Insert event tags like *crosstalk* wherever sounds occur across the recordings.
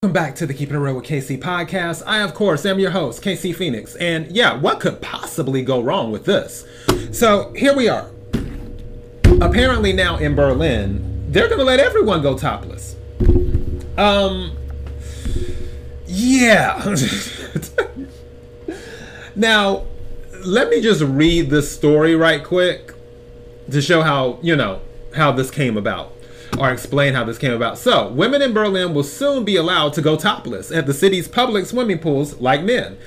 Welcome back to the Keeping It Real with KC podcast. I, of course, am your host, KC Phoenix. And yeah, what could possibly go wrong with this? So here we are. Apparently, now in Berlin, they're going to let everyone go topless. Um, yeah. *laughs* now, let me just read this story right quick to show how, you know, how this came about or explain how this came about. So, women in Berlin will soon be allowed to go topless at the city's public swimming pools like men.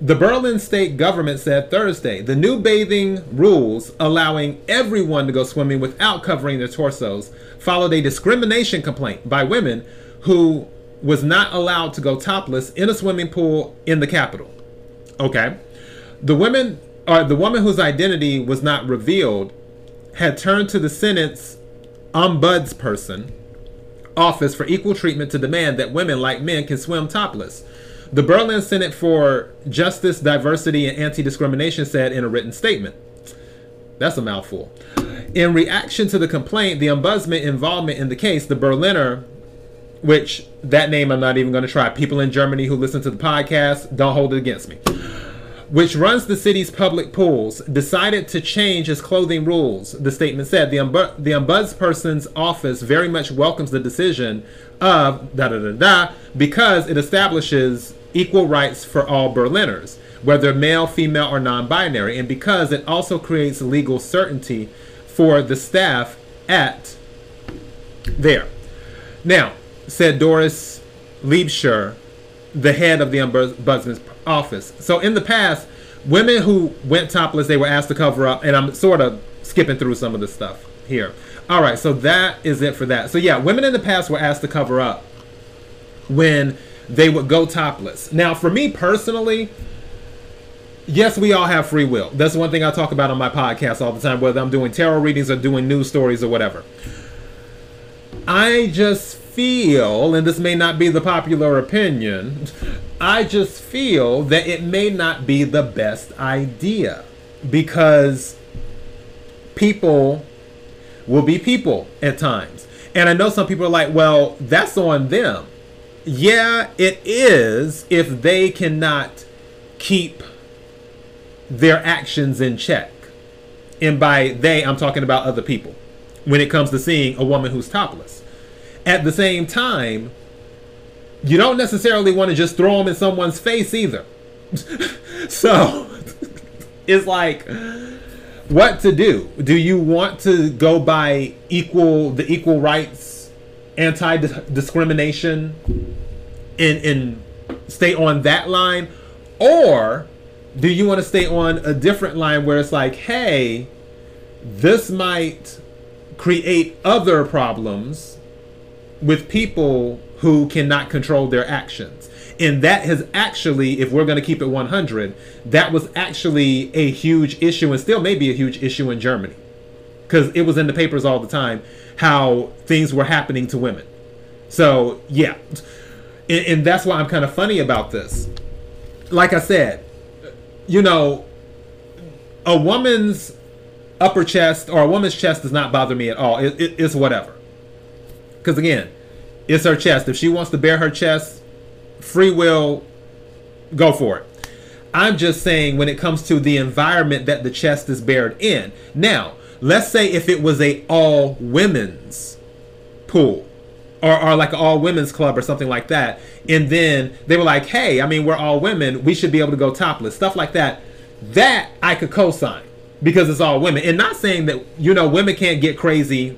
The Berlin state government said Thursday the new bathing rules allowing everyone to go swimming without covering their torsos followed a discrimination complaint by women who was not allowed to go topless in a swimming pool in the capital. Okay. The women or the woman whose identity was not revealed had turned to the Senate's ombudsperson office for equal treatment to demand that women, like men, can swim topless. The Berlin Senate for Justice, Diversity, and Anti Discrimination said in a written statement. That's a mouthful. In reaction to the complaint, the ombudsman involvement in the case, the Berliner, which that name I'm not even going to try. People in Germany who listen to the podcast, don't hold it against me which runs the city's public pools, decided to change his clothing rules. The statement said the, ombu- the ombudsperson's office very much welcomes the decision of da da da da because it establishes equal rights for all Berliners, whether male, female, or non binary, and because it also creates legal certainty for the staff at there. Now, said Doris Liebscher, the head of the ombudsman's office. So in the past, women who went topless, they were asked to cover up, and I'm sort of skipping through some of the stuff here. All right, so that is it for that. So yeah, women in the past were asked to cover up when they would go topless. Now, for me personally, yes, we all have free will. That's one thing I talk about on my podcast all the time, whether I'm doing tarot readings or doing news stories or whatever. I just feel, and this may not be the popular opinion, I just feel that it may not be the best idea because people will be people at times. And I know some people are like, well, that's on them. Yeah, it is if they cannot keep their actions in check. And by they, I'm talking about other people when it comes to seeing a woman who's topless. At the same time, you don't necessarily want to just throw them in someone's face either. *laughs* so *laughs* it's like what to do. Do you want to go by equal the equal rights anti discrimination and and stay on that line or do you want to stay on a different line where it's like, "Hey, this might create other problems with people who cannot control their actions. And that has actually, if we're going to keep it 100, that was actually a huge issue and still may be a huge issue in Germany. Because it was in the papers all the time how things were happening to women. So, yeah. And, and that's why I'm kind of funny about this. Like I said, you know, a woman's upper chest or a woman's chest does not bother me at all. It, it, it's whatever. Because again, it's her chest. If she wants to bare her chest, free will, go for it. I'm just saying when it comes to the environment that the chest is bared in. Now, let's say if it was a all women's pool or, or like an all women's club or something like that, and then they were like, hey, I mean, we're all women, we should be able to go topless, stuff like that. That I could co sign because it's all women. And not saying that, you know, women can't get crazy.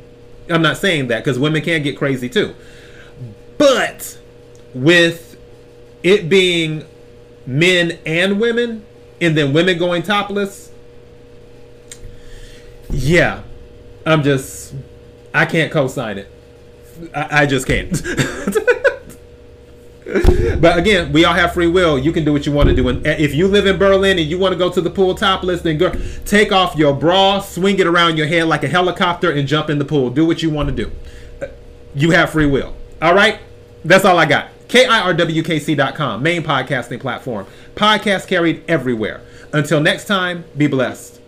I'm not saying that because women can't get crazy too. But with it being men and women, and then women going topless, yeah, I'm just, I can't co sign it. I, I just can't. *laughs* *laughs* but again, we all have free will. You can do what you want to do. And if you live in Berlin and you want to go to the pool topless, then go take off your bra, swing it around your head like a helicopter, and jump in the pool. Do what you want to do. You have free will. All right? That's all I got. KIRWKC.com, main podcasting platform. Podcast carried everywhere. Until next time, be blessed.